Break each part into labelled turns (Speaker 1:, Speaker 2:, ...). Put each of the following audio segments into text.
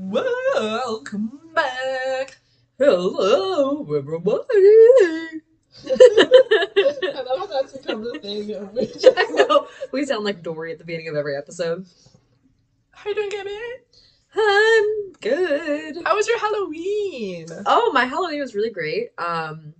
Speaker 1: Welcome back.
Speaker 2: Hello, everybody.
Speaker 1: I love how that's become the thing. of
Speaker 2: I know. We sound like Dory at the beginning of every episode.
Speaker 1: How you doing, Gabby?
Speaker 2: I'm good.
Speaker 1: How was your Halloween?
Speaker 2: Oh, my Halloween was really great. Um,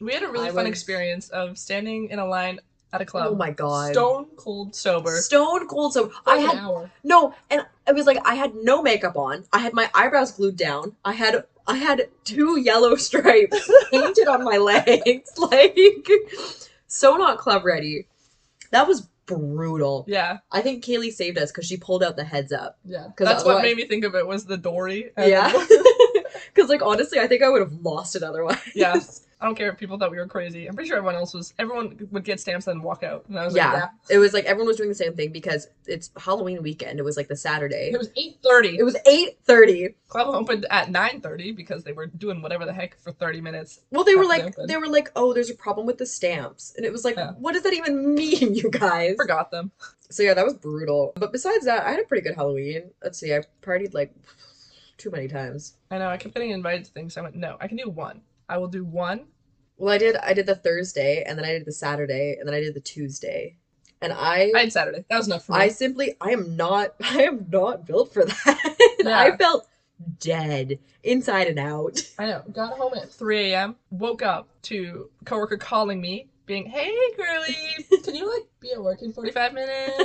Speaker 1: We had a really
Speaker 2: I
Speaker 1: fun
Speaker 2: was-
Speaker 1: experience of standing in a line at a club.
Speaker 2: oh my god.
Speaker 1: Stone cold sober.
Speaker 2: Stone cold sober.
Speaker 1: for
Speaker 2: I
Speaker 1: an
Speaker 2: had
Speaker 1: hour.
Speaker 2: no, and it was like I had no makeup on. I had my eyebrows glued down. I had I had two yellow stripes painted on my legs, like so not club ready. That was brutal.
Speaker 1: Yeah,
Speaker 2: I think Kaylee saved us because she pulled out the heads up.
Speaker 1: yeah. That's what made me think of it was the Dory.
Speaker 2: Yeah. Because like honestly, I think I would have lost it otherwise.
Speaker 1: yeah. I don't care if people thought we were crazy. I'm pretty sure everyone else was. Everyone would get stamps and walk out. And I was
Speaker 2: Yeah.
Speaker 1: like, yeah.
Speaker 2: It was like everyone was doing the same thing because it's Halloween weekend. It was like the Saturday.
Speaker 1: It was 8:30.
Speaker 2: It was eight thirty.
Speaker 1: Club opened at 9:30 because they were doing whatever the heck for 30 minutes.
Speaker 2: Well, they were like,
Speaker 1: open.
Speaker 2: they were like, oh, there's a problem with the stamps, and it was like,
Speaker 1: Yeah.
Speaker 2: what does that even mean, you guys?
Speaker 1: Forgot them.
Speaker 2: So yeah, that was brutal. But besides that, I had a pretty good Halloween. Let's see, I partied like too many times.
Speaker 1: I know. I kept getting invited to things. So I went, no, I can do one. I will do one.
Speaker 2: Well, I did, I did the Thursday, and then I did the Saturday, and then I did the Tuesday, and I,
Speaker 1: I had Saturday. That was enough for me.
Speaker 2: I simply, I am not, I am not built for that.
Speaker 1: Yeah.
Speaker 2: I felt dead inside and out.
Speaker 1: I know. Got home at 3 a.m. Woke up to coworker calling me, being, "Hey, girly, can you like be at work in 45 minutes?"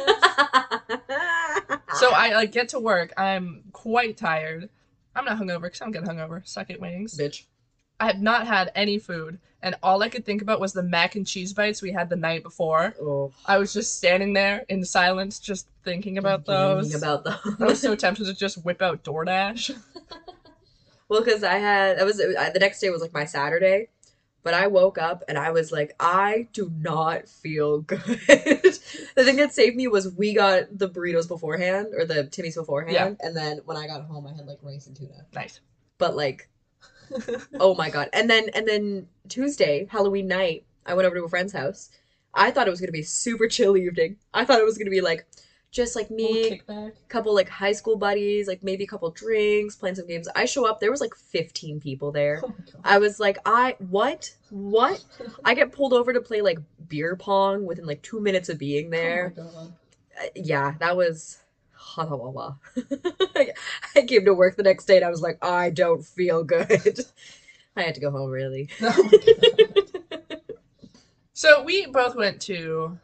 Speaker 1: so I like get to work. I'm quite tired. I'm not hungover because I don't get hungover. Suck it, wings.
Speaker 2: bitch.
Speaker 1: I had not had any food, and all I could think about was the mac and cheese bites we had the night before.
Speaker 2: Oh,
Speaker 1: I was just standing there in silence, just thinking about those.
Speaker 2: thinking about
Speaker 1: I was
Speaker 2: those.
Speaker 1: so tempted to just whip out DoorDash.
Speaker 2: well, because I had, that was I, the next day was like my Saturday, but I woke up and I was like, I do not feel good. the thing that saved me was we got the burritos beforehand or the Timmy's beforehand,
Speaker 1: Yeah.
Speaker 2: and then when I got home, I had like rice and tuna.
Speaker 1: Nice.
Speaker 2: But like, oh my god! And then and then Tuesday, Halloween night, I went over to a friend's house. I thought it was gonna be a super chill evening. I thought it was gonna be like just like me,
Speaker 1: kickback.
Speaker 2: couple like high school buddies, like maybe a couple drinks, playing some games. I show up, there was like 15 people there.
Speaker 1: Oh.
Speaker 2: I was like, I what? What? I get pulled over to play like beer pong within like two minutes of being there.
Speaker 1: Oh my god.
Speaker 2: Uh, yeah, that was. I came to work the next day and I was like, I don't feel good. I had to go home really.
Speaker 1: Oh so we both went to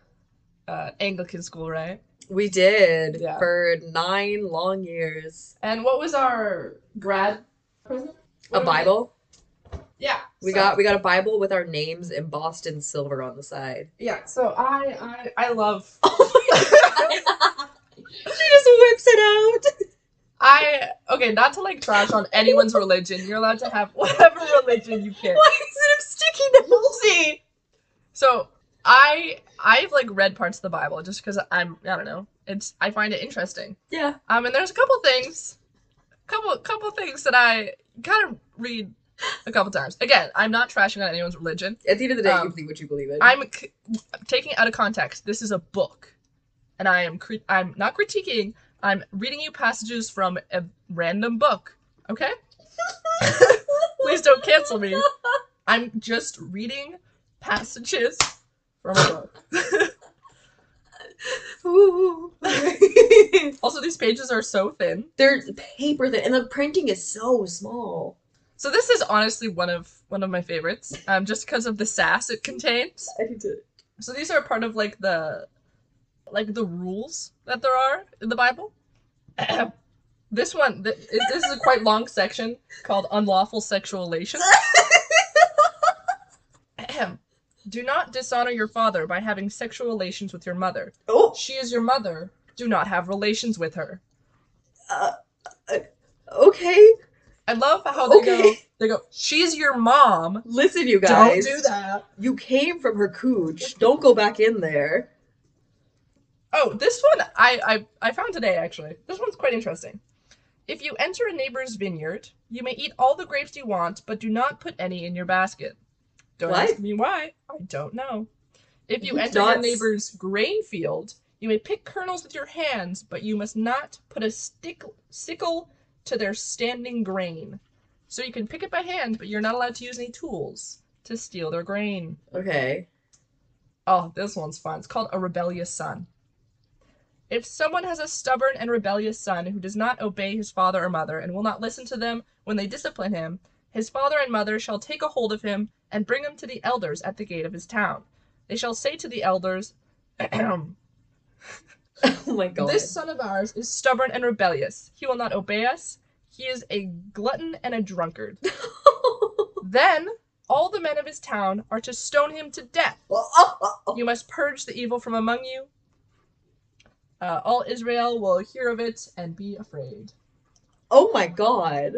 Speaker 1: uh, Anglican school, right?
Speaker 2: We did
Speaker 1: Yeah.
Speaker 2: for nine long years.
Speaker 1: And what was our grad present? What
Speaker 2: A
Speaker 1: did we
Speaker 2: Bible.
Speaker 1: Yeah.
Speaker 2: We
Speaker 1: so-
Speaker 2: got we got a Bible with our names embossed in silver on the side.
Speaker 1: Yeah. So I I I love
Speaker 2: she just whips it out.
Speaker 1: I okay not to like trash on anyone's religion. You're allowed to have whatever religion you care.
Speaker 2: Why is it a sticky nosy?
Speaker 1: So I I've like read parts of the Bible just because I'm I don't know it's I find it interesting.
Speaker 2: Yeah.
Speaker 1: Um, and there's a couple things, couple couple things that I kind of read a couple times. Again, I'm not trashing on anyone's religion.
Speaker 2: At the end of the day,
Speaker 1: Um,
Speaker 2: you believe what you believe in.
Speaker 1: I'm c- taking it out of context. This is a book, and I am I'm not critiquing. I'm reading you passages from a random book. Okay. Please don't cancel me. I'm just reading passages from a book. Also, these pages are so thin.
Speaker 2: They're paper thin, and the printing is so small.
Speaker 1: So this is honestly one of one of my favorites, um, just because of the sass it contains.
Speaker 2: I to.
Speaker 1: So these are part of like the, like the rules that there are in the Bible. this one, th- this is a quite long section called unlawful sexual relations. Do not dishonor your father by having sexual relations with your mother.
Speaker 2: Oh,
Speaker 1: She is your mother. Do not have relations with her.
Speaker 2: Uh, uh, okay.
Speaker 1: I love how they go. They go. She's your mom.
Speaker 2: Listen, you guys.
Speaker 1: Don't do that.
Speaker 2: You came from her cooch. Don't go back in there.
Speaker 1: Oh, this one I, I I found today actually. This one's quite interesting. If you enter a neighbor's vineyard, you may eat all the grapes you want, but do not put any in your basket. Don't
Speaker 2: What?
Speaker 1: ask me why. I don't know. If you enter
Speaker 2: Nuts.
Speaker 1: your neighbor's grain field, you may pick kernels with your hands, but you must not put a stick, sickle to their standing grain. So you can pick it by hand, but you're not allowed to use any tools to steal their grain.
Speaker 2: Okay.
Speaker 1: Oh, this one's fun. It's called A Rebellious Son. If someone has a stubborn and rebellious son who does not obey his father or mother and will not listen to them when they discipline him, his father and mother shall take a hold of him and bring him to the elders at the gate of his town. They shall say to the elders,
Speaker 2: Oh my god.
Speaker 1: This son of ours is stubborn and rebellious. He will not obey us. He is a glutton and a drunkard. Then all the men of his town are to stone him to death. You must purge the evil from among you. Uh, all Israel will hear of it and be afraid.
Speaker 2: oh my god.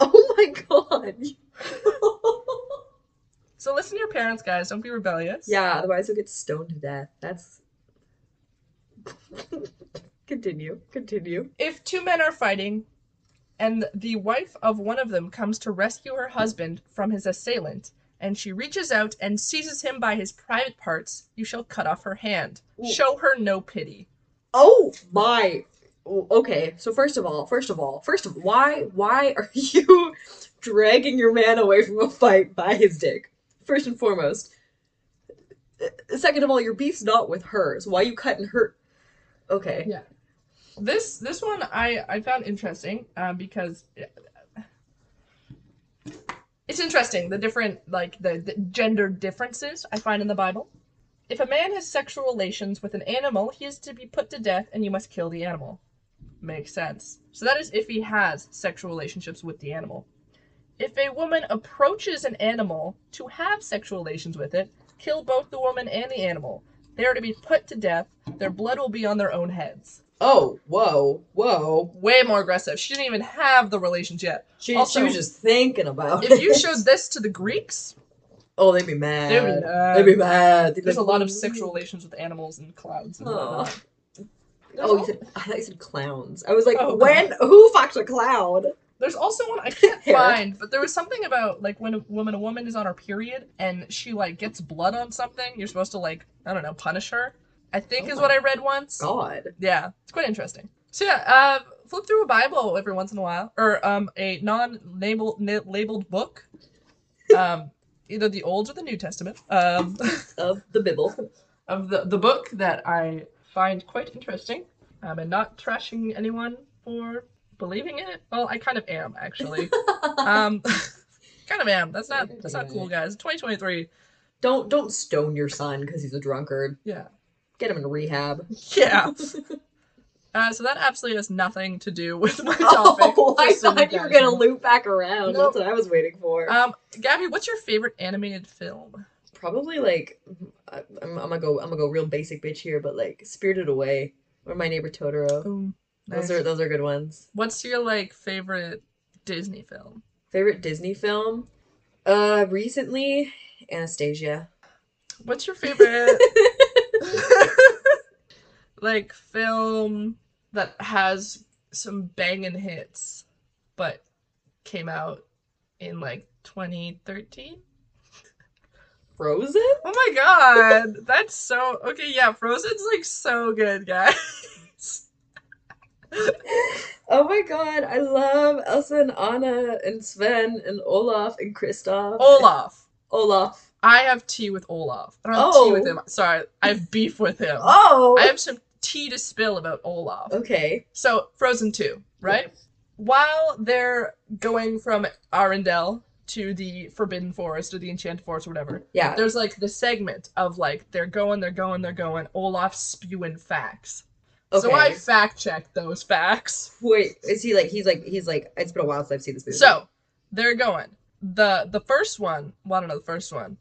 Speaker 2: Oh my god.
Speaker 1: So listen to your parents, guys. Don't be rebellious.
Speaker 2: yeah, otherwise you'll get stoned to death. That's. continue. Continue.
Speaker 1: If two men are fighting, and the wife of one of them comes to rescue her husband from his assailant, and she reaches out and seizes him by his private parts, you shall cut off her hand.
Speaker 2: Ooh.
Speaker 1: Show her no pity.
Speaker 2: Oh my. Okay, so first of all, first of all, first of all, why why are you dragging your man away from a fight by his dick? First and foremost. Second of all, your beef's not with her, so why you cutting her? Okay.
Speaker 1: Yeah. This this one I I found interesting uh, because it's interesting the different like the, the gender differences I find in the Bible. If a man has sexual relations with an animal, he is to be put to death, and you must kill the animal. Makes sense. So that is if he has sexual relationships with the animal. If a woman approaches an animal to have sexual relations with it, kill both the woman and the animal. They are to be put to death. Their blood will be on their own heads
Speaker 2: Oh, whoa, whoa.
Speaker 1: way more aggressive. She didn't even have the relations yet.
Speaker 2: She,
Speaker 1: Also-
Speaker 2: she was just thinking about
Speaker 1: If you showed this to the Greeks,
Speaker 2: Oh, they'd be mad.
Speaker 1: They'd be mad.
Speaker 2: They'd be mad. They'd be
Speaker 1: there's a lot of sexual relations with animals and clouds and
Speaker 2: oh.
Speaker 1: whatnot.
Speaker 2: Oh, you said, I thought you said clowns. I was like,
Speaker 1: Oh,
Speaker 2: when? Who fucked a clown?
Speaker 1: There's also one I can't find, but there was something about like when a woman a woman is on her period and she like gets blood on something, you're supposed to like I don't know punish her. I think
Speaker 2: Oh
Speaker 1: is what I read once.
Speaker 2: God.
Speaker 1: Yeah, it's quite interesting. So yeah, uh, flip through a Bible every once in a while, or um, a non-labeled labeled book, um, either the Old or the New Testament, um,
Speaker 2: Of the Bible.
Speaker 1: of the the book that I find quite interesting, um, and not trashing anyone for believing in it. Well, I kind of am actually. um, kind of am. That's not that's not cool, guys. 2023.
Speaker 2: don't don't stone your son because he's a drunkard.
Speaker 1: Yeah.
Speaker 2: Get him in rehab.
Speaker 1: Yeah. Uh, so that absolutely has nothing to do with my topic.
Speaker 2: Oh, I thought you were gonna loop back around.
Speaker 1: Nope.
Speaker 2: That's what I was waiting for.
Speaker 1: Um, Gabby, what's your favorite animated film?
Speaker 2: Probably like I, I'm, I'm gonna go. I'm gonna go real basic bitch here, but like Spirited Away or My Neighbor Totoro.
Speaker 1: Boom.
Speaker 2: Those are those are good ones.
Speaker 1: What's your like favorite Disney film?
Speaker 2: Favorite Disney film? Uh, recently Anastasia.
Speaker 1: What's your favorite like film that has some banging hits, but came out in like 2013?
Speaker 2: Frozen?
Speaker 1: Oh my god, that's so okay. Yeah, Frozen's like so good, guys.
Speaker 2: Oh my god, I love Elsa and Anna and Sven and Olaf and Kristoff.
Speaker 1: Olaf.
Speaker 2: Olaf.
Speaker 1: I have tea with Olaf. I don't have tea with
Speaker 2: Oh.
Speaker 1: him. Sorry, I have beef with him.
Speaker 2: Oh.
Speaker 1: I have some tea to spill about Olaf.
Speaker 2: Okay.
Speaker 1: So, Frozen 2, right? While they're going from Arendelle to the Forbidden Forest or the Enchanted Forest or whatever,
Speaker 2: Yeah.
Speaker 1: there's like the segment of like they're going, they're going, they're going, Olaf spewing facts.
Speaker 2: Okay.
Speaker 1: So I fact checked those facts.
Speaker 2: Wait, is he like he's like he's like it's been a while since I've seen this movie.
Speaker 1: So they're going. The the first one, well, I don't know the first one.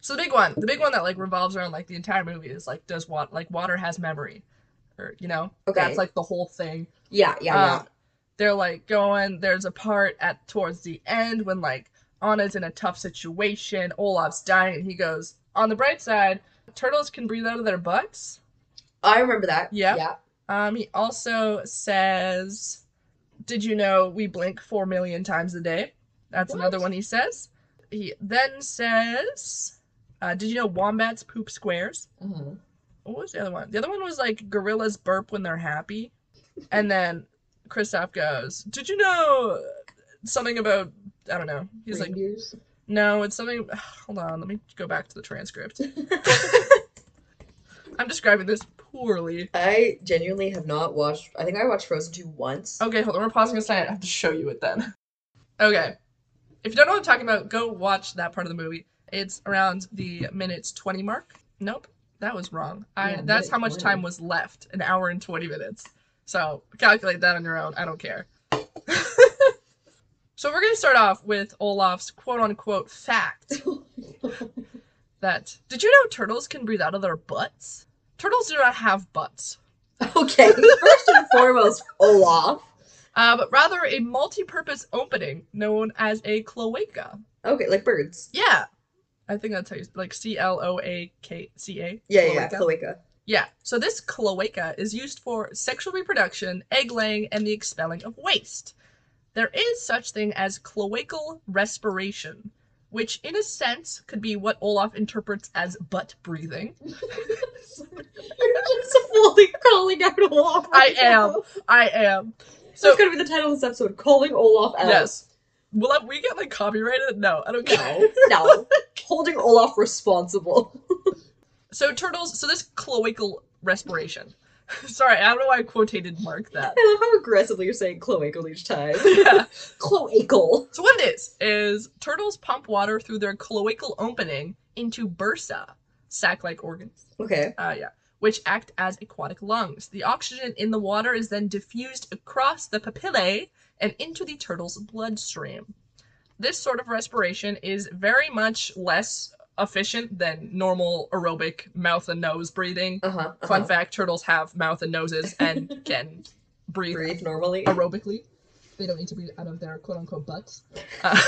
Speaker 1: So the big one, the big one that like revolves around like the entire movie is like does what like water has memory, or you know
Speaker 2: Okay.
Speaker 1: that's like the whole thing.
Speaker 2: Yeah, yeah,
Speaker 1: Um, they're like going. There's a part at towards the end when like Anna's in a tough situation. Olaf's dying, and he goes, "On the bright side, turtles can breathe out of their butts."
Speaker 2: I remember that.
Speaker 1: Yeah.
Speaker 2: Yeah.
Speaker 1: Um, he also says, "Did you know we blink four million times a day?" That's
Speaker 2: What?
Speaker 1: another one he says. He then says, uh, "Did you know wombats poop squares?"
Speaker 2: Mhm.
Speaker 1: What was the other one? The other one was like gorillas burp when they're happy, and then Kristoff goes, Did you know something about I don't know. He's like,
Speaker 2: Reindeers.
Speaker 1: No, it's something hold on, let me go back to the transcript. I'm describing this poorly.
Speaker 2: I genuinely have not watched. I think I watched Frozen 2 once.
Speaker 1: Okay, hold on, we're pausing a second. I have to show you it then. Okay. If you don't know what I'm talking about, go watch that part of the movie. It's around the minutes 20 mark. Nope, that was wrong. I
Speaker 2: Yeah,
Speaker 1: that's how much
Speaker 2: 20.
Speaker 1: time was left. An hour and 20 minutes. So calculate that on your own. I don't care. so we're gonna start off with Olaf's quote unquote fact that did you know turtles can breathe out of their butts? Turtles do not have butts.
Speaker 2: okay, first and foremost, Olaf.
Speaker 1: Uh, but rather a multi-purpose opening known as a cloaca.
Speaker 2: Okay, like birds.
Speaker 1: Yeah. I think that's how you like C L O A K C A.
Speaker 2: Yeah, yeah, yeah,
Speaker 1: Cloaca. Yeah. So this cloaca is used for sexual reproduction, egg laying, and the expelling of waste. There is such thing as cloacal respiration, which in a sense could be what Olaf interprets as butt breathing.
Speaker 2: You're just fully calling out Olaf.
Speaker 1: I am.
Speaker 2: now.
Speaker 1: I am.
Speaker 2: So
Speaker 1: So
Speaker 2: it's gonna be the title of this episode: "Calling Olaf Out."
Speaker 1: yes. Will I- we get like copyrighted? No, I don't care.
Speaker 2: No, no. Holding Olaf responsible.
Speaker 1: So turtles. So this cloacal respiration. Sorry, I don't know why I quotated Mark that.
Speaker 2: I love how aggressively you're saying cloacal each time.
Speaker 1: yeah.
Speaker 2: Cloacal.
Speaker 1: So what it is is turtles pump water through their cloacal opening into bursa, sac-like organs.
Speaker 2: Okay.
Speaker 1: Uh, yeah, which act as aquatic lungs. The oxygen in the water is then diffused across the papillae and into the turtle's bloodstream. This sort of respiration is very much less efficient than normal aerobic mouth and nose breathing.
Speaker 2: Uh huh.
Speaker 1: Fun fact: turtles have mouth and noses and can breathe
Speaker 2: Breathe normally.
Speaker 1: aerobically. They don't need to breathe out of their quote unquote butts. Uh,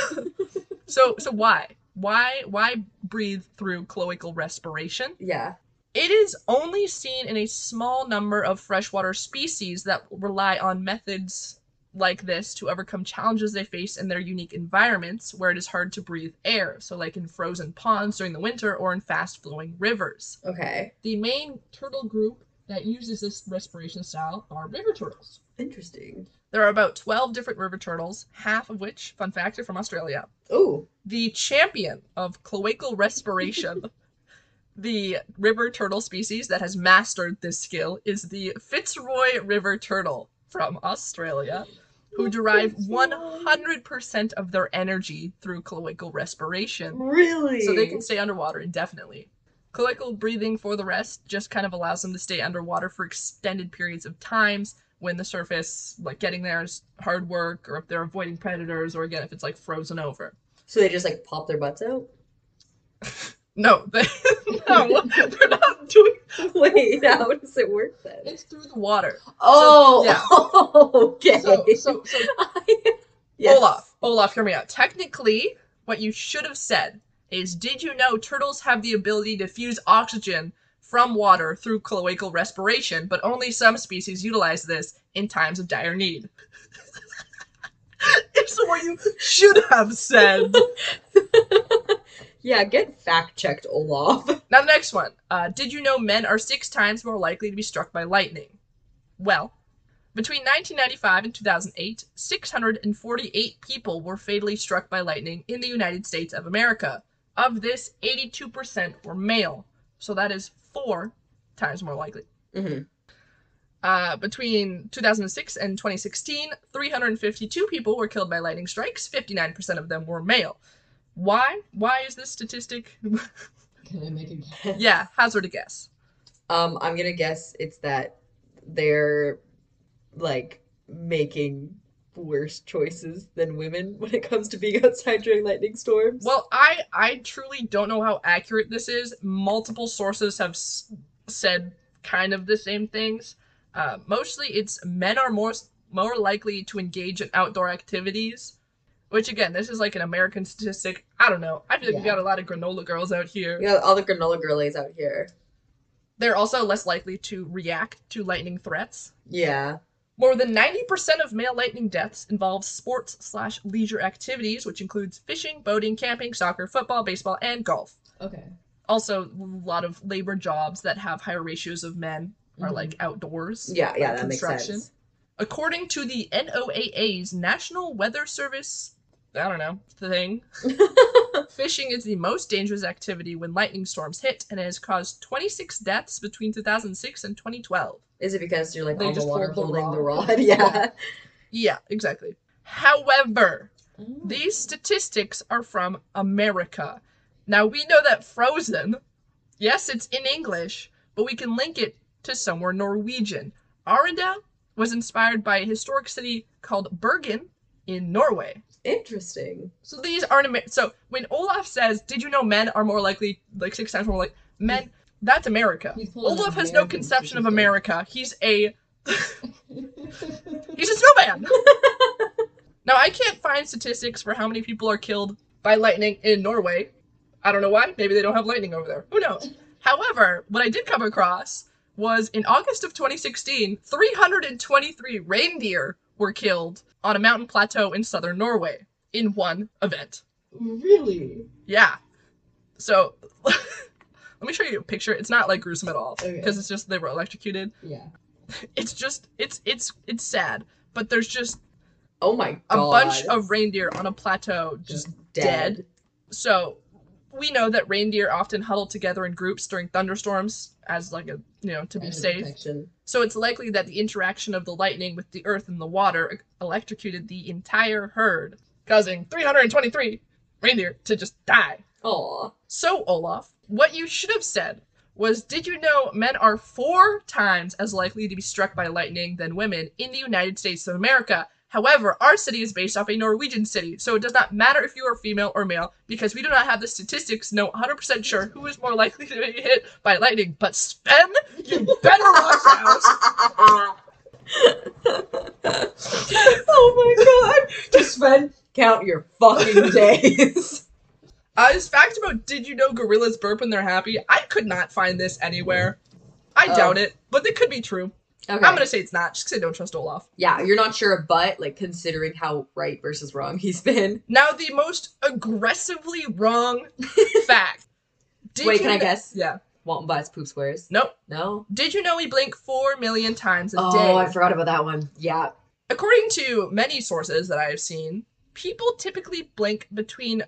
Speaker 1: so so why? Why why breathe through cloacal respiration?
Speaker 2: Yeah.
Speaker 1: It is only seen in a small number of freshwater species that rely on methods like this to overcome challenges they face in their unique environments where it is hard to breathe air. So like in frozen ponds during the winter or in fast flowing rivers.
Speaker 2: Okay.
Speaker 1: The main turtle group that uses this respiration style are river turtles.
Speaker 2: Interesting.
Speaker 1: There are about 12 different river turtles, half of which, fun fact, are from Australia.
Speaker 2: Ooh.
Speaker 1: The champion of cloacal respiration, the river turtle species that has mastered this skill, is the Fitzroy River turtle from Australia, who derive 100% of their energy through cloacal respiration.
Speaker 2: Really?
Speaker 1: So they can stay underwater indefinitely. Cloacal breathing, for the rest, just kind of allows them to stay underwater for extended periods of times when the surface, like getting there, is hard work, or if they're avoiding predators, or again, if it's like frozen over.
Speaker 2: So they just like pop their butts out.
Speaker 1: No, they, no, they're not doing.
Speaker 2: Wait, how does it work then?
Speaker 1: It's through the water.
Speaker 2: Oh.
Speaker 1: yeah.
Speaker 2: okay.
Speaker 1: So, so, so
Speaker 2: Yes.
Speaker 1: Olaf, Olaf, hear me out. Technically, what you should have said is, did you know turtles have the ability to fuse oxygen from water through cloacal respiration, but only some species utilize this in times of dire need. it's what you should have said.
Speaker 2: Yeah, get fact checked, Olaf.
Speaker 1: Now, the next one. Uh, did you know men are six times more likely to be struck by lightning? Well, between 1995 and 2008, 648 people were fatally struck by lightning in the United States of America. Of this, 82% were male. So that is four times more likely.
Speaker 2: hmm
Speaker 1: Uh, between 2006 and 2016, 352 people were killed by lightning strikes. 59% of them were male. Why? Why is this statistic?
Speaker 3: Can I make a guess?
Speaker 1: yeah, hazard a guess.
Speaker 2: Um, I'm gonna guess it's that they're like making worse choices than women when it comes to being outside during lightning storms.
Speaker 1: Well, I I truly don't know how accurate this is. Multiple sources have s- said kind of the same things. Uh, mostly, it's men are more more likely to engage in outdoor activities. Which again, this is like an American statistic. I don't know. I feel like we
Speaker 2: Yeah.
Speaker 1: got a lot of granola girls out here.
Speaker 2: Yeah, all the granola girlies out here.
Speaker 1: They're also less likely to react to lightning threats.
Speaker 2: Yeah.
Speaker 1: More than 90% of male lightning deaths involve sports slash leisure activities, which includes fishing, boating, camping, soccer, football, baseball, and golf.
Speaker 3: Okay.
Speaker 1: Also, a lot of labor jobs that have higher ratios of men are
Speaker 3: Mhm.
Speaker 1: like outdoors.
Speaker 2: Yeah, yeah, that makes sense.
Speaker 1: According to the NOAA's National Weather Service, I don't know, thing, fishing is the most dangerous activity when lightning storms hit and it has caused 26 deaths between 2006 and 2012.
Speaker 2: Is it because you're like
Speaker 1: They
Speaker 2: on the water
Speaker 1: hold the
Speaker 2: holding the
Speaker 1: rod.
Speaker 2: rod? Yeah.
Speaker 1: Yeah, exactly. However,
Speaker 2: Oh.
Speaker 1: these statistics are from America. Now, we know that Frozen, yes, it's in English, but we can link it to somewhere Norwegian. Arendelle was inspired by a historic city called Bergen in Norway.
Speaker 2: Interesting.
Speaker 1: So these aren't Amer- so when Olaf says, "Did you know men are more likely like six times more like men?" That's America. Olaf has no conception of. America. He's a he's a snowman. now I can't find statistics for how many people are killed by lightning in Norway. I don't know why. Maybe they don't have lightning over there. Who knows? However, what I did come across was in August of 2016, 323 reindeer were killed on a mountain plateau in southern Norway in one event.
Speaker 3: really?
Speaker 1: Yeah. So let me show you a picture. It's not like gruesome at all
Speaker 3: Okay.
Speaker 1: because it's just they were electrocuted.
Speaker 3: Yeah.
Speaker 1: It's just it's it's it's sad, but there's just
Speaker 2: Oh my God.
Speaker 1: a bunch of reindeer on a plateau just
Speaker 2: dead.
Speaker 1: dead. So we know that reindeer often huddle together in groups during thunderstorms as like a you know to be safe.
Speaker 3: protection.
Speaker 1: So it's likely that the interaction of the lightning with the earth and the water electrocuted the entire herd, causing 323 reindeer to just die.
Speaker 2: Aw.
Speaker 1: So, Olaf, what you should have said was Did you know men are four times as likely to be struck by lightning than women in the United States of America? However, our city is based off a Norwegian city, so it does not matter if you are female or male because we do not have the statistics know 100% sure who is more likely to be hit by lightning. But Sven, you better watch out!
Speaker 2: oh my god. Just Sven count your fucking days.
Speaker 1: Uh, this fact about did you know gorillas burp when they're happy? I could not find this anywhere. I
Speaker 2: Oh.
Speaker 1: doubt it, but it could be true.
Speaker 2: Okay.
Speaker 1: I'm gonna say it's not, just because I don't trust Olaf.
Speaker 2: Yeah, you're not sure, but like considering how right versus wrong he's been.
Speaker 1: Now, the most aggressively wrong fact. Did
Speaker 2: Wait, can I
Speaker 1: kn-
Speaker 2: guess?
Speaker 1: Yeah.
Speaker 2: Wombats poop squares.
Speaker 1: Nope.
Speaker 2: No.
Speaker 1: Did you know we blink four million times a
Speaker 2: Oh,
Speaker 1: day?
Speaker 2: Oh, I forgot about that one. Yeah.
Speaker 1: According to many sources that I have seen, people typically blink between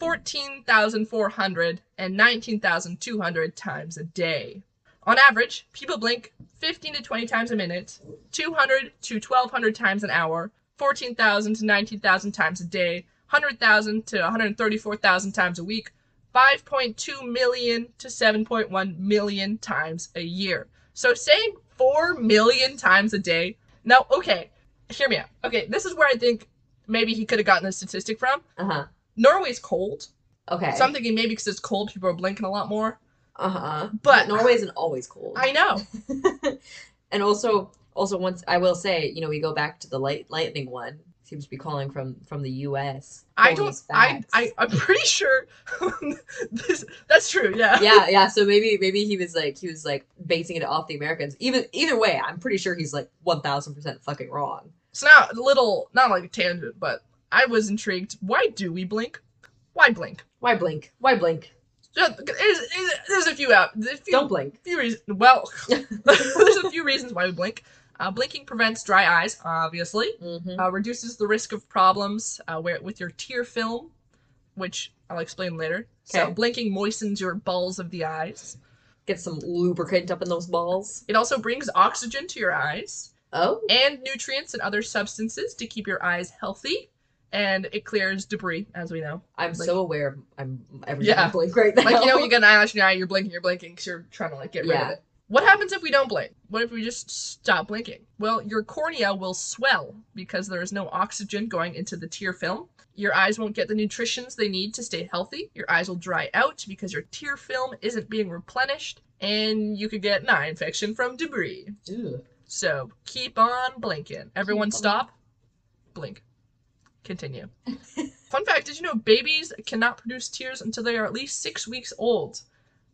Speaker 1: 14,400 and 19,200 times a day. On average, people blink 15 to 20 times a minute, 200 to 1,200 times an hour, 14,000 to 19,000 times a day, 100,000 to 134,000 times a week, 5.2 million to 7.1 million times a year. So saying 4 million times a day. Now, okay, hear me out. Okay, this is where I think maybe he could have gotten the statistic from.
Speaker 2: Uh huh.
Speaker 1: Norway's cold.
Speaker 2: Okay.
Speaker 1: So I'm thinking maybe because it's cold, people are blinking a lot more.
Speaker 2: Uh huh.
Speaker 1: But-
Speaker 2: Norway isn't always cold.
Speaker 1: I know.
Speaker 2: and also, also once I will say, you know, we go back to the light lightning one. Seems to be calling from from the U.S.
Speaker 1: I don't. I. I. I'm pretty sure. this. That's true. Yeah.
Speaker 2: yeah, yeah. So maybe maybe he was like he was like basing it off the Americans. Even either way, I'm pretty sure he's like one thousand percent fucking wrong.
Speaker 1: So now, a little, not like a tangent, but I was intrigued. Why do we blink? Why blink?
Speaker 2: Why blink? Why blink?
Speaker 1: There's, there's a few out. A few,
Speaker 2: Don't blink.
Speaker 1: few reasons. Well, there's a few reasons why we blink. Uh, blinking prevents dry eyes, obviously.
Speaker 2: Mm-hmm.
Speaker 1: Uh, reduces the risk of problems uh, where, with your tear film, which I'll explain later. So blinking moistens your balls of the eyes.
Speaker 2: Get some lubricant up in those balls.
Speaker 1: It also brings oxygen to your eyes
Speaker 2: Oh,
Speaker 1: and nutrients and other substances to keep your eyes healthy. And it clears debris, as we know.
Speaker 2: I'm
Speaker 1: Like-
Speaker 2: so aware. Of, I'm every
Speaker 1: Yeah.
Speaker 2: blink right now.
Speaker 1: Like, you know, you get an eyelash in your eye, you're blinking, you're blinking because you're trying to, like, get rid of
Speaker 2: Yeah.
Speaker 1: it. What happens if we don't blink? What if we just stop blinking? Well, your cornea will swell because there is no oxygen going into the tear film. Your eyes won't get the nutritions they need to stay healthy. Your eyes will dry out because your tear film isn't being replenished, and you could get an eye infection from debris.
Speaker 3: Ew.
Speaker 1: So keep on blinking. Everyone
Speaker 3: Keep on-
Speaker 1: stop. Blink. Continue. Fun fact did you know babies cannot produce tears until they are at least six weeks old?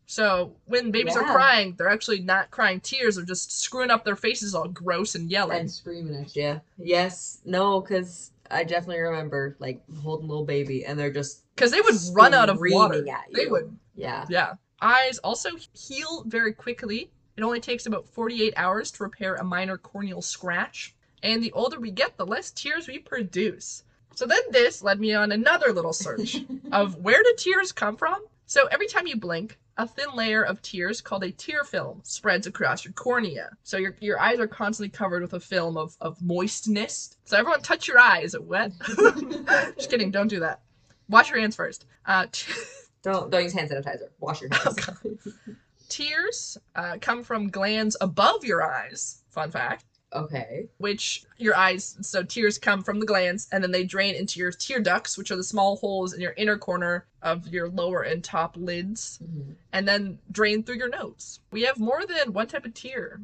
Speaker 1: So when babies are crying, they're actually not crying tears, they're just screwing up their faces all gross and yelling.
Speaker 3: And screaming at you.
Speaker 2: Yeah. Yes. No. Because I definitely remember like holding a little baby, and they're just
Speaker 1: Because they would run out of water.
Speaker 2: at
Speaker 1: They would,
Speaker 2: yeah.
Speaker 1: yeah. Eyes also heal very quickly. It only takes about 48 hours to repair a minor corneal scratch. And the older we get, the less tears we produce. So then this led me on another little search of where do tears come from? So every time you blink, a thin layer of tears called a tear film spreads across your cornea. So your, your eyes are constantly covered with a film of, of moistness. So everyone touch your eye. Is it wet? Just kidding. Don't do that. Wash your hands first. Uh, t-
Speaker 2: Don't don't use hand sanitizer. Wash your hands.
Speaker 1: tears uh, come from glands above your eyes. Fun fact.
Speaker 2: Okay.
Speaker 1: Which your eyes, so tears come from the glands and then they drain into your tear ducts, which are the small holes in your inner corner of your lower and top lids,
Speaker 2: Mhm.
Speaker 1: and then drain through your nose. We have more than one type of tear.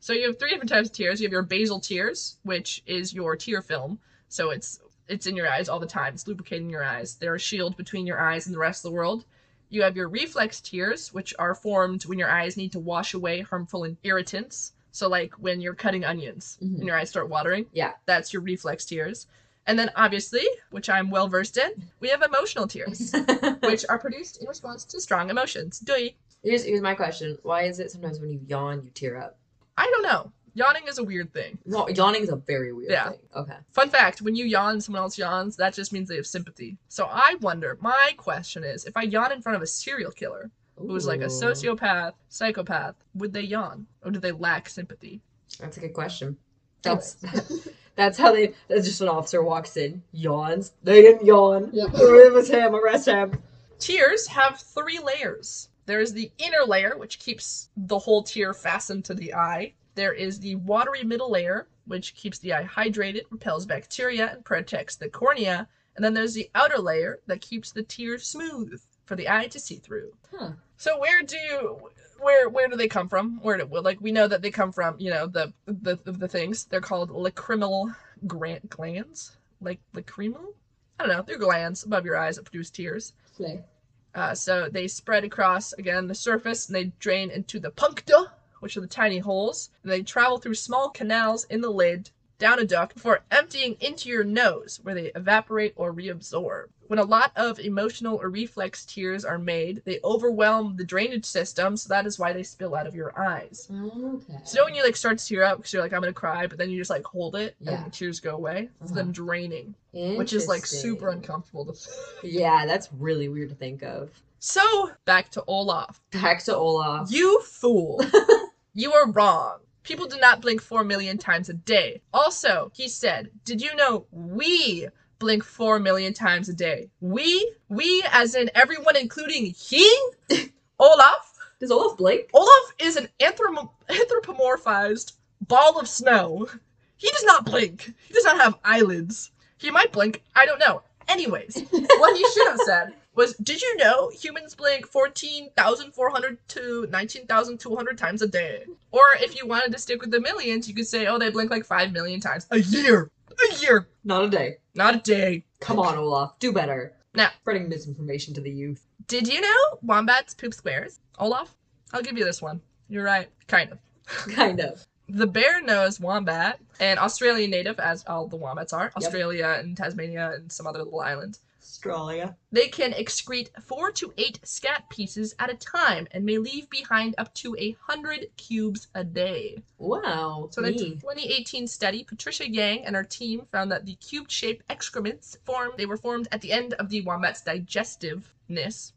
Speaker 1: So you have three different types of tears. You have your basal tears, which is your tear film. So it's it's in your eyes all the time. It's lubricating your eyes. They're a shield between your eyes and the rest of the world. You have your reflex tears, which are formed when your eyes need to wash away harmful irritants. So like when you're cutting onions
Speaker 2: Mhm.
Speaker 1: and your eyes start watering.
Speaker 2: Yeah.
Speaker 1: That's your reflex tears. And then obviously, which I'm well versed in, we have emotional tears, which are produced in response to strong emotions. Doi.
Speaker 2: here's here's my question. Why is it sometimes when you yawn you tear up?
Speaker 1: I don't know. Yawning is a weird thing.
Speaker 2: Well, yawning is a very weird
Speaker 1: Yeah.
Speaker 2: thing. Okay.
Speaker 1: Fun fact when you yawn, someone else yawns, that just means they have sympathy. So I wonder, my question is if I yawn in front of a serial killer who's like a sociopath, psychopath, would they yawn? Or do they lack sympathy?
Speaker 2: That's a good question. That's that's how they. That's just an officer walks in, yawns. They didn't yawn.
Speaker 3: Yep.
Speaker 2: it was him. Arrest him.
Speaker 1: Tears have three layers. There is the inner layer, which keeps the whole tear fastened to the eye. There is the watery middle layer, which keeps the eye hydrated, repels bacteria, and protects the cornea. And then there's the outer layer that keeps the tear smooth for the eye to see through.
Speaker 2: Huh.
Speaker 1: So where do where where do they come from? Where do like we know that they come from? You know the the the, the things they're called lacrimal grant glands, like lacrimal. I don't know. They're glands above your eyes that produce tears.
Speaker 3: Slay.
Speaker 1: Uh, so they spread across again the surface and they drain into the puncta, which are the tiny holes. And they travel through small canals in the lid down a duct before emptying into your nose, where they evaporate or reabsorb. When a lot of emotional or reflex tears are made, they overwhelm the drainage system, so that is why they spill out of your eyes.
Speaker 3: Okay.
Speaker 1: So you know when you like start to tear up because you're like I'm gonna cry, but then you just like hold it
Speaker 2: Yeah.
Speaker 1: and the tears go away. It's
Speaker 2: Uh-huh.
Speaker 1: them draining, which is like super uncomfortable to.
Speaker 2: Yeah, that's really weird to think of.
Speaker 1: So back to Olaf.
Speaker 2: Back to Olaf.
Speaker 1: You fool. you are wrong. People do not blink 4 million times a day. Also, he said, Did you know we blink 4 million times a day? We? We, as in everyone, including he? Olaf?
Speaker 2: Does Olaf blink?
Speaker 1: Olaf is an anthropomorphized ball of snow. He does not blink. He does not have eyelids. He might blink. I don't know. Anyways, what he should have said was, "Did you know humans blink fourteen thousand four hundred to nineteen thousand two hundred times a day?" Or if you wanted to stick with the millions, you could say, "Oh, they blink like five million times a year. A year,
Speaker 2: Not a day.
Speaker 1: not a day."
Speaker 2: Come on, Olaf. Do better.
Speaker 1: Now-
Speaker 2: Spreading misinformation to the youth.
Speaker 1: Did you know wombats poop squares? Olaf, I'll give you this one. You're right, kind of.
Speaker 2: Kind of.
Speaker 1: The bare-nosed wombat, an Australian native, as all the wombats are, Australia and Tasmania and some other little islands,
Speaker 2: Australia.
Speaker 1: they can excrete four to eight scat pieces at a time and may leave behind up to a hundred cubes a day.
Speaker 2: Wow.
Speaker 1: So, in a 2018 study, Patricia Yang and her team found that the cube-shaped excrements formed they were formed at the end of the wombat's digestiveness.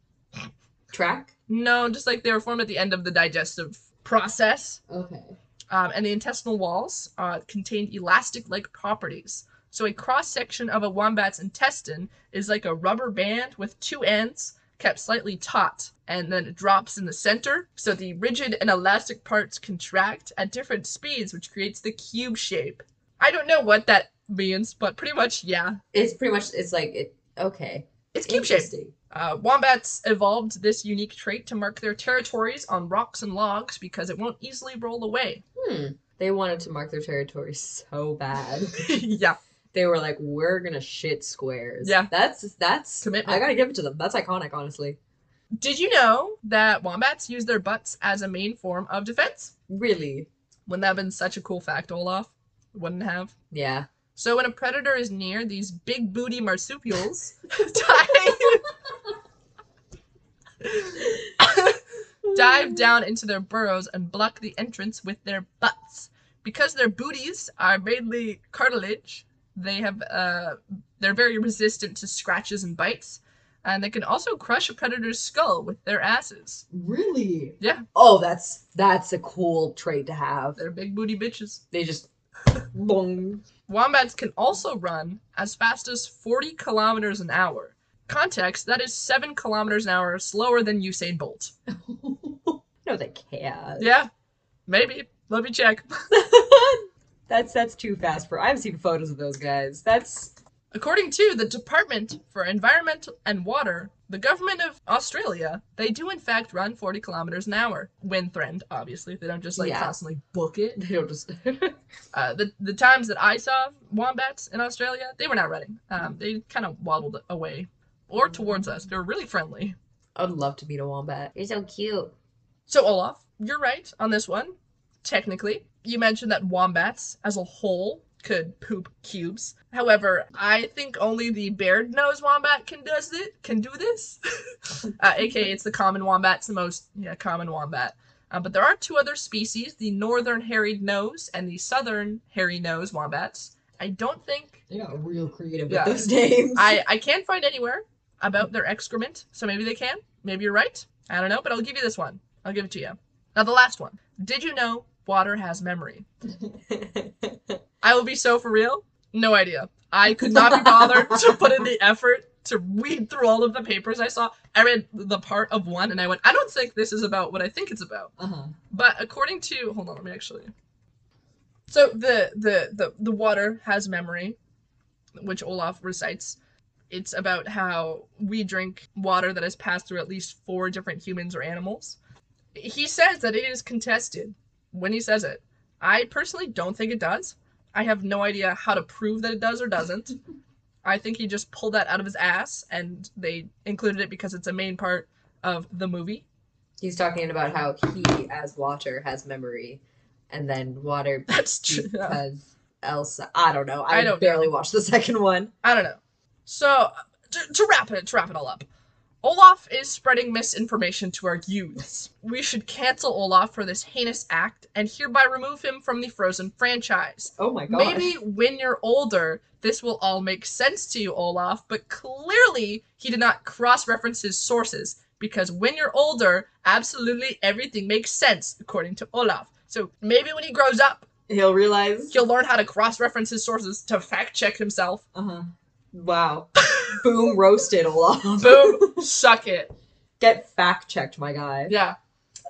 Speaker 2: Track?
Speaker 1: No, just like they were formed at the end of the digestive process.
Speaker 3: Okay.
Speaker 1: um, and the intestinal walls uh, contain elastic-like properties. So a cross-section of a wombat's intestine is like a rubber band with two ends kept slightly taut, and then it drops in the center. So the rigid and elastic parts contract at different speeds, which creates the cube shape. I don't know what that means, but pretty much, yeah,
Speaker 2: It's pretty much, it's like, it. okay.
Speaker 1: it's cube shape.
Speaker 2: Interesting.
Speaker 1: Uh, wombats evolved this unique trait to mark their territories on rocks and logs because it won't easily roll away.
Speaker 2: Hmm. They wanted to mark their territory so bad.
Speaker 1: yeah.
Speaker 2: They were like, "We're gonna shit squares."
Speaker 1: Yeah.
Speaker 2: that's that's
Speaker 1: Commitment.
Speaker 2: I gotta give it to them. That's iconic, honestly.
Speaker 1: Did you know that wombats use their butts as a main form of defense?
Speaker 2: Really?
Speaker 1: Wouldn't that have been such a cool fact, Olaf? Wouldn't have.
Speaker 2: Yeah.
Speaker 1: So when a predator is near, these big booty marsupials dive, dive down into their burrows and block the entrance with their butts. Because their booties are mainly cartilage, they have uh, they're very resistant to scratches and bites, and they can also crush a predator's skull with their asses.
Speaker 3: Really? Yeah.
Speaker 2: Oh, that's that's a cool trait to have.
Speaker 1: They're big booty bitches.
Speaker 2: They just boom.
Speaker 1: Wombats can also run as fast as 40 kilometers an hour. Context, that is 7 kilometers an hour slower than Usain Bolt.
Speaker 2: No, they can't.
Speaker 1: Yeah, maybe. Let me check.
Speaker 2: that's that's too fast for. I've seen photos of those guys. That's
Speaker 1: According to the Department for Environment and Water, the government of Australia, they do in fact run 40 kilometers an hour. When threatened, obviously. They don't just like
Speaker 2: Yeah.
Speaker 1: constantly book it.
Speaker 2: they don't just.
Speaker 1: Uh, the, the times that I saw wombats in Australia, they were not running. Um, they kind of waddled away or towards us. They were really friendly.
Speaker 2: I'd love to meet a wombat. You're so cute.
Speaker 1: So, Olaf, you're right on this one. Technically, you mentioned that wombats as a whole could poop cubes. However, I think only the bare-nosed wombat can does it can do this. uh, AKA, it's the common wombat. It's the most yeah common wombat. Uh, but there are two other species: the northern hairy nose and the southern hairy nose wombats. I don't think
Speaker 3: They got real creative
Speaker 1: Yeah.
Speaker 2: Those names.
Speaker 1: I I can't find anywhere about their excrement. So maybe they can. Maybe you're right. I don't know, but I'll give you this one. I'll give it to you. Now the last one. Did you know water has memory? I will be so for real. No idea. I could not be bothered to put in the effort to read through all of the papers I saw. I read the part of one and I went, I don't think this is about what I think it's about.
Speaker 3: Uh huh.
Speaker 1: But according to hold on, let me actually. So the the the the water has memory, which Olaf recites. It's about how we drink water that has passed through at least four different humans or animals. He says that it is contested when he says it. I personally don't think it does. I have no idea how to prove that it does or doesn't. I think he just pulled that out of his ass and they included it because it's a main part of the movie.
Speaker 2: He's talking about how he, as water, has memory, and then water
Speaker 1: That's true.
Speaker 2: because Elsa, I don't know. I,
Speaker 1: I don't
Speaker 2: barely watched the second one.
Speaker 1: I don't know. So to, to wrap it, to wrap it all up, Olaf is spreading misinformation to our youths. We should cancel Olaf for this heinous act and hereby remove him from the Frozen franchise.
Speaker 2: Oh my god.
Speaker 1: Maybe when you're older, this will all make sense to you, Olaf, but clearly he did not cross reference his sources because when you're older, absolutely everything makes sense, according to Olaf. So maybe when he grows up,
Speaker 2: he'll realize.
Speaker 1: he'll learn how to cross reference his sources to fact check himself.
Speaker 3: Uh huh.
Speaker 2: Wow. Boom roasted Olaf.
Speaker 1: Boom, suck it.
Speaker 2: Get fact checked, my guy.
Speaker 1: Yeah.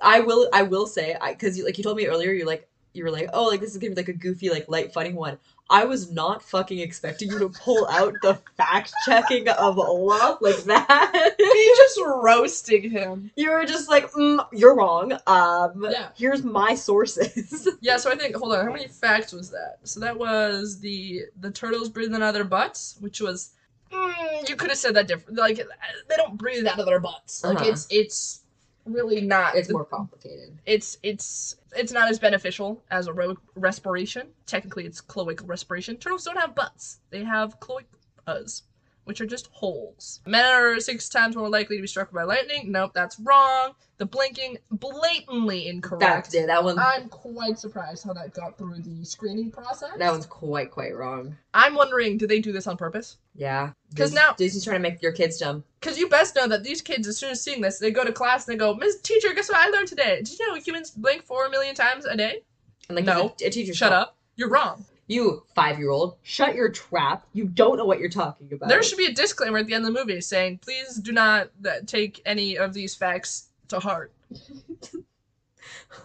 Speaker 2: I will. I will say, I because you like you told me earlier. You're like you were like, oh, like this is gonna be like a goofy, like light, funny one. I was not fucking expecting you to pull out the fact checking of Olaf like that.
Speaker 1: He's just roasting him.
Speaker 2: you were just like, mm, you're wrong. Um,
Speaker 1: Yeah.
Speaker 2: here's my sources.
Speaker 1: Yeah, so I think hold on, how many facts was that? So that was the the turtles breathing out of their butts, which was mm, you could have said that different. Like they don't breathe out of their butts. Like
Speaker 2: Uh-huh.
Speaker 1: it's it's really not.
Speaker 2: it's more complicated.
Speaker 1: It's it's it's not as beneficial as aerobic respiration. Technically, it's cloacal respiration. Turtles don't have butts; they have cloacas, which are just holes. Men are six times more likely to be struck by lightning. Nope, that's wrong. The blinking, blatantly incorrect.
Speaker 2: That's it. That one.
Speaker 1: I'm quite surprised how that got through the screening process.
Speaker 2: that one's quite quite wrong.
Speaker 1: I'm wondering, do they do this on purpose?
Speaker 2: Yeah. Because
Speaker 1: now-
Speaker 2: Disney's trying to make your kids dumb.
Speaker 1: Because you best know that these kids, as soon as seeing this, they go to class and they go, Miss Teacher, guess what I learned today? Did you know humans blink four million times a day?
Speaker 2: And like
Speaker 1: No.
Speaker 2: a, a teacher
Speaker 1: Shut up. You're wrong.
Speaker 2: You five year old, shut your trap. You don't know what you're talking about.
Speaker 1: There should be a disclaimer at the end of the movie saying, please do not uh, take any of these facts to heart,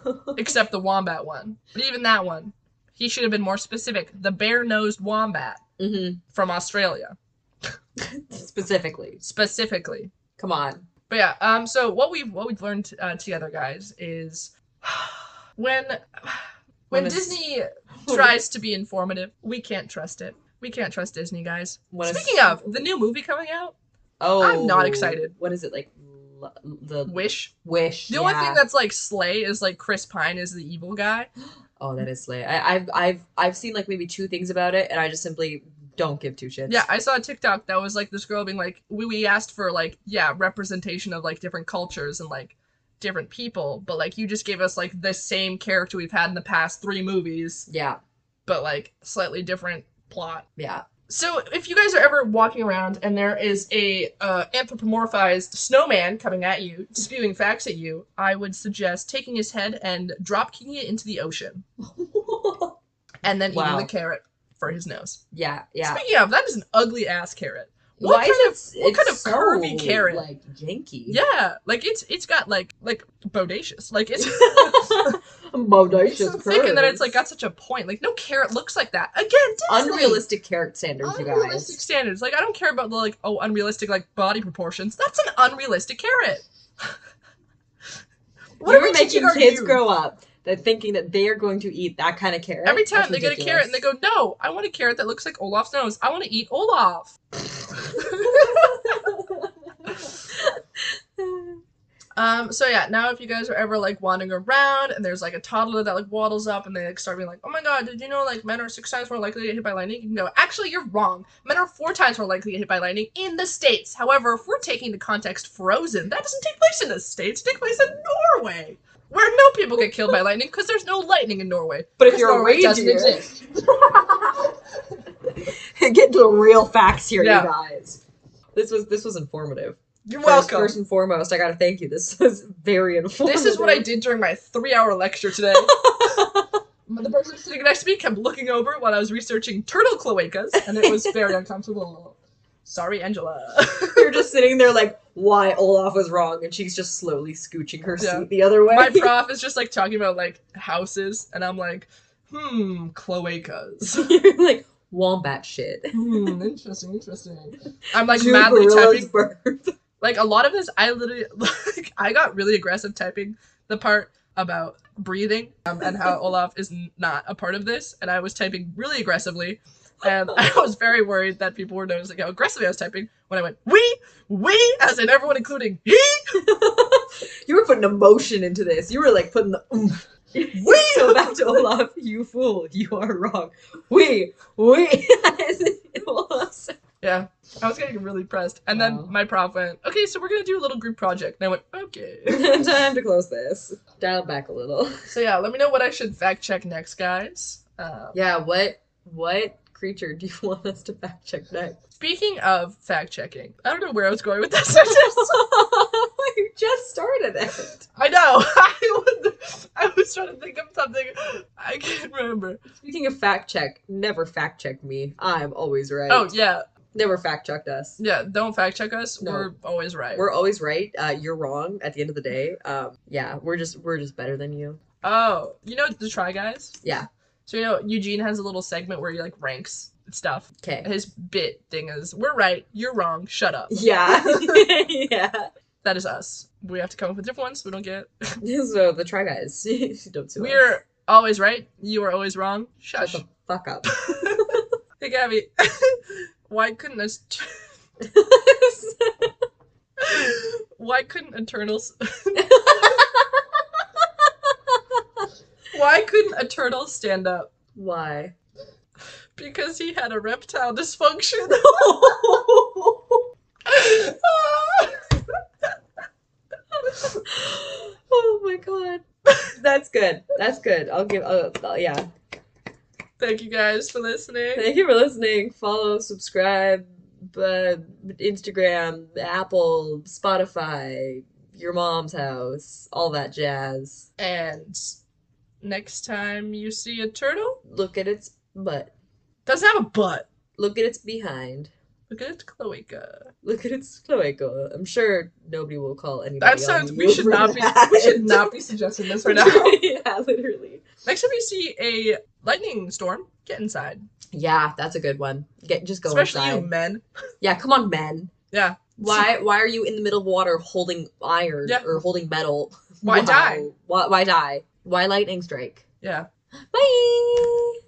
Speaker 1: except the wombat one. But even that one, he should have been more specific. The bare nosed wombat
Speaker 2: hmm
Speaker 1: from Australia,
Speaker 2: Specifically,
Speaker 1: specifically.
Speaker 2: come on.
Speaker 1: But yeah, um, so what we've what we've learned uh, together, guys, is when when
Speaker 2: When
Speaker 1: Disney tries to be informative, we can't trust it. We can't trust Disney, guys.
Speaker 2: When
Speaker 1: Speaking of the new movie coming out,
Speaker 2: oh,
Speaker 1: I'm not excited.
Speaker 2: What is it like? The
Speaker 1: Wish.
Speaker 2: wish.
Speaker 1: The only thing that's like Slay is like Chris Pine is the evil guy.
Speaker 2: Oh, that is slay. I, I've I've I've seen like maybe two things about it, and I just simply don't give two shits.
Speaker 1: Yeah, I saw a TikTok that was like this girl being like, we, we asked for like, yeah, representation of like different cultures and like different people, but like you just gave us like the same character we've had in the past three movies,
Speaker 2: Yeah,
Speaker 1: but like slightly different plot.
Speaker 2: yeah.
Speaker 1: So if you guys are ever walking around and there is a uh, anthropomorphized snowman coming at you, spewing facts at you, I would suggest taking his head and drop kicking it into the ocean, and then
Speaker 2: Wow.
Speaker 1: eating the carrot for his nose.
Speaker 2: yeah, yeah.
Speaker 1: Speaking of, that is an ugly ass carrot. What
Speaker 2: Why
Speaker 1: kind
Speaker 2: is
Speaker 1: of-
Speaker 2: it?
Speaker 1: what kind
Speaker 2: it's
Speaker 1: of curvy
Speaker 2: so,
Speaker 1: carrot?
Speaker 2: Like janky.
Speaker 1: Yeah, like it's it's got like like bodacious, like it's
Speaker 2: Bodacious
Speaker 1: so thick, and then it's like got such a point. Like no carrot looks like that. Again, Disney.
Speaker 2: unrealistic carrot standards, you
Speaker 1: unrealistic
Speaker 2: guys.
Speaker 1: standards. Like I don't care about the like oh unrealistic like body proportions. That's an unrealistic carrot. what
Speaker 2: you
Speaker 1: are we
Speaker 2: making
Speaker 1: our
Speaker 2: kids
Speaker 1: youth?
Speaker 2: grow up that thinking that they are going to eat that kind of carrot.
Speaker 1: Every time
Speaker 2: That's
Speaker 1: they get a carrot and they go, no, I want a carrot that looks like Olaf's nose. I want to eat Olaf. Um, so yeah, now if you guys are ever like wandering around and there's like a toddler that like waddles up and they like start being like, Oh my god, did you know like men are six times more likely to get hit by lightning? You can go, actually you're wrong. Men are four times more likely to get hit by lightning in the States. However, if we're taking the context frozen, that doesn't take place in the States, it takes place in Norway. Where no people get killed by lightning because there's no lightning in Norway.
Speaker 2: But if you're a
Speaker 1: Norway doesn't
Speaker 2: reindeer-
Speaker 1: exist.
Speaker 2: Get to the real facts here,
Speaker 1: Yeah.
Speaker 2: you guys. This was this was informative.
Speaker 1: You're
Speaker 2: First,
Speaker 1: welcome.
Speaker 2: first and foremost, I gotta thank you. This was very informative.
Speaker 1: This is what I did during my three hour lecture today. the person sitting next to me kept looking over while I was researching turtle cloacas, and it was very uncomfortable. Sorry, Angela.
Speaker 2: You're just sitting there like, why Olaf was wrong, and she's just slowly scooching her
Speaker 1: Yeah.
Speaker 2: seat the other way.
Speaker 1: My prof is just like talking about like houses, and I'm like, hmm, cloacas.
Speaker 2: You're like wombat shit.
Speaker 1: Hmm, interesting, interesting. I'm like
Speaker 2: Two
Speaker 1: madly typing.
Speaker 2: birth.
Speaker 1: Like a lot of this, I literally like I got really aggressive typing the part about breathing um, and how Olaf is not a part of this, and I was typing really aggressively, and I was very worried that people were noticing how aggressively I was typing when I went we we as in everyone including he
Speaker 2: you were putting emotion into this. You were like putting the oomph.
Speaker 1: we.
Speaker 2: So back to Olaf, you fool, you are wrong. We, we. As in Olaf.
Speaker 1: Yeah, I was getting really pressed, and
Speaker 2: Wow.
Speaker 1: then my prof went, "Okay, so we're gonna do a little group project," and I went, "Okay."
Speaker 2: Time to close this. Dial back a little.
Speaker 1: so yeah, let me know what I should fact check next, guys. Um,
Speaker 2: Yeah, what what creature do you want us to fact check next?
Speaker 1: Speaking of fact checking, I don't know where I was going with that sentence.
Speaker 2: you just started it.
Speaker 1: I know. I was, I was trying to think of something. I can't remember.
Speaker 2: Speaking of fact check, never fact check me. I'm always right.
Speaker 1: Oh yeah,
Speaker 2: Never fact checked us.
Speaker 1: yeah. Don't fact check us.
Speaker 2: No.
Speaker 1: We're always right.
Speaker 2: We're always right. Uh, you're wrong at the end of the day. Um, yeah, we're just we're just better than you.
Speaker 1: oh, you know the Try Guys?
Speaker 2: Yeah.
Speaker 1: So you know Eugene has a little segment where he like ranks stuff.
Speaker 2: Okay.
Speaker 1: His bit thing is, "We're right. You're wrong. Shut up."
Speaker 2: Yeah. yeah.
Speaker 1: That is us. We have to come up with different ones. We don't get.
Speaker 2: So the try guys, don't sue us.
Speaker 1: We're always right. You are always wrong.
Speaker 2: shut the fuck up.
Speaker 1: Hey Gabby, why couldn't us? Why couldn't Eternals? A turtle stand up?
Speaker 2: Why?
Speaker 1: Because he had a reptile dysfunction.
Speaker 2: oh my god. That's good. That's good. I'll give. Uh, yeah.
Speaker 1: Thank you guys for listening.
Speaker 2: Thank you for listening. Follow, subscribe, uh, Instagram, Apple, Spotify, your mom's house, all that jazz.
Speaker 1: And next time you see a turtle,
Speaker 2: Look at its butt.
Speaker 1: doesn't have a butt.
Speaker 2: Look at its behind.
Speaker 1: Look at its cloaca.
Speaker 2: Look at its cloaca. I'm sure nobody will call anybody.
Speaker 1: That sounds. We should not be.
Speaker 2: that.
Speaker 1: We should not be suggesting this right now.
Speaker 2: yeah, literally.
Speaker 1: Next time you see a lightning storm, get inside.
Speaker 2: Yeah, that's a good one. Get just go
Speaker 1: Especially
Speaker 2: inside.
Speaker 1: you men.
Speaker 2: Yeah, come on, men.
Speaker 1: Yeah.
Speaker 2: Why why are you in the middle of water holding iron
Speaker 1: Yeah.
Speaker 2: or holding metal?
Speaker 1: Why die?
Speaker 2: Why why die? Why lightning strike?
Speaker 1: Yeah.
Speaker 2: Bye.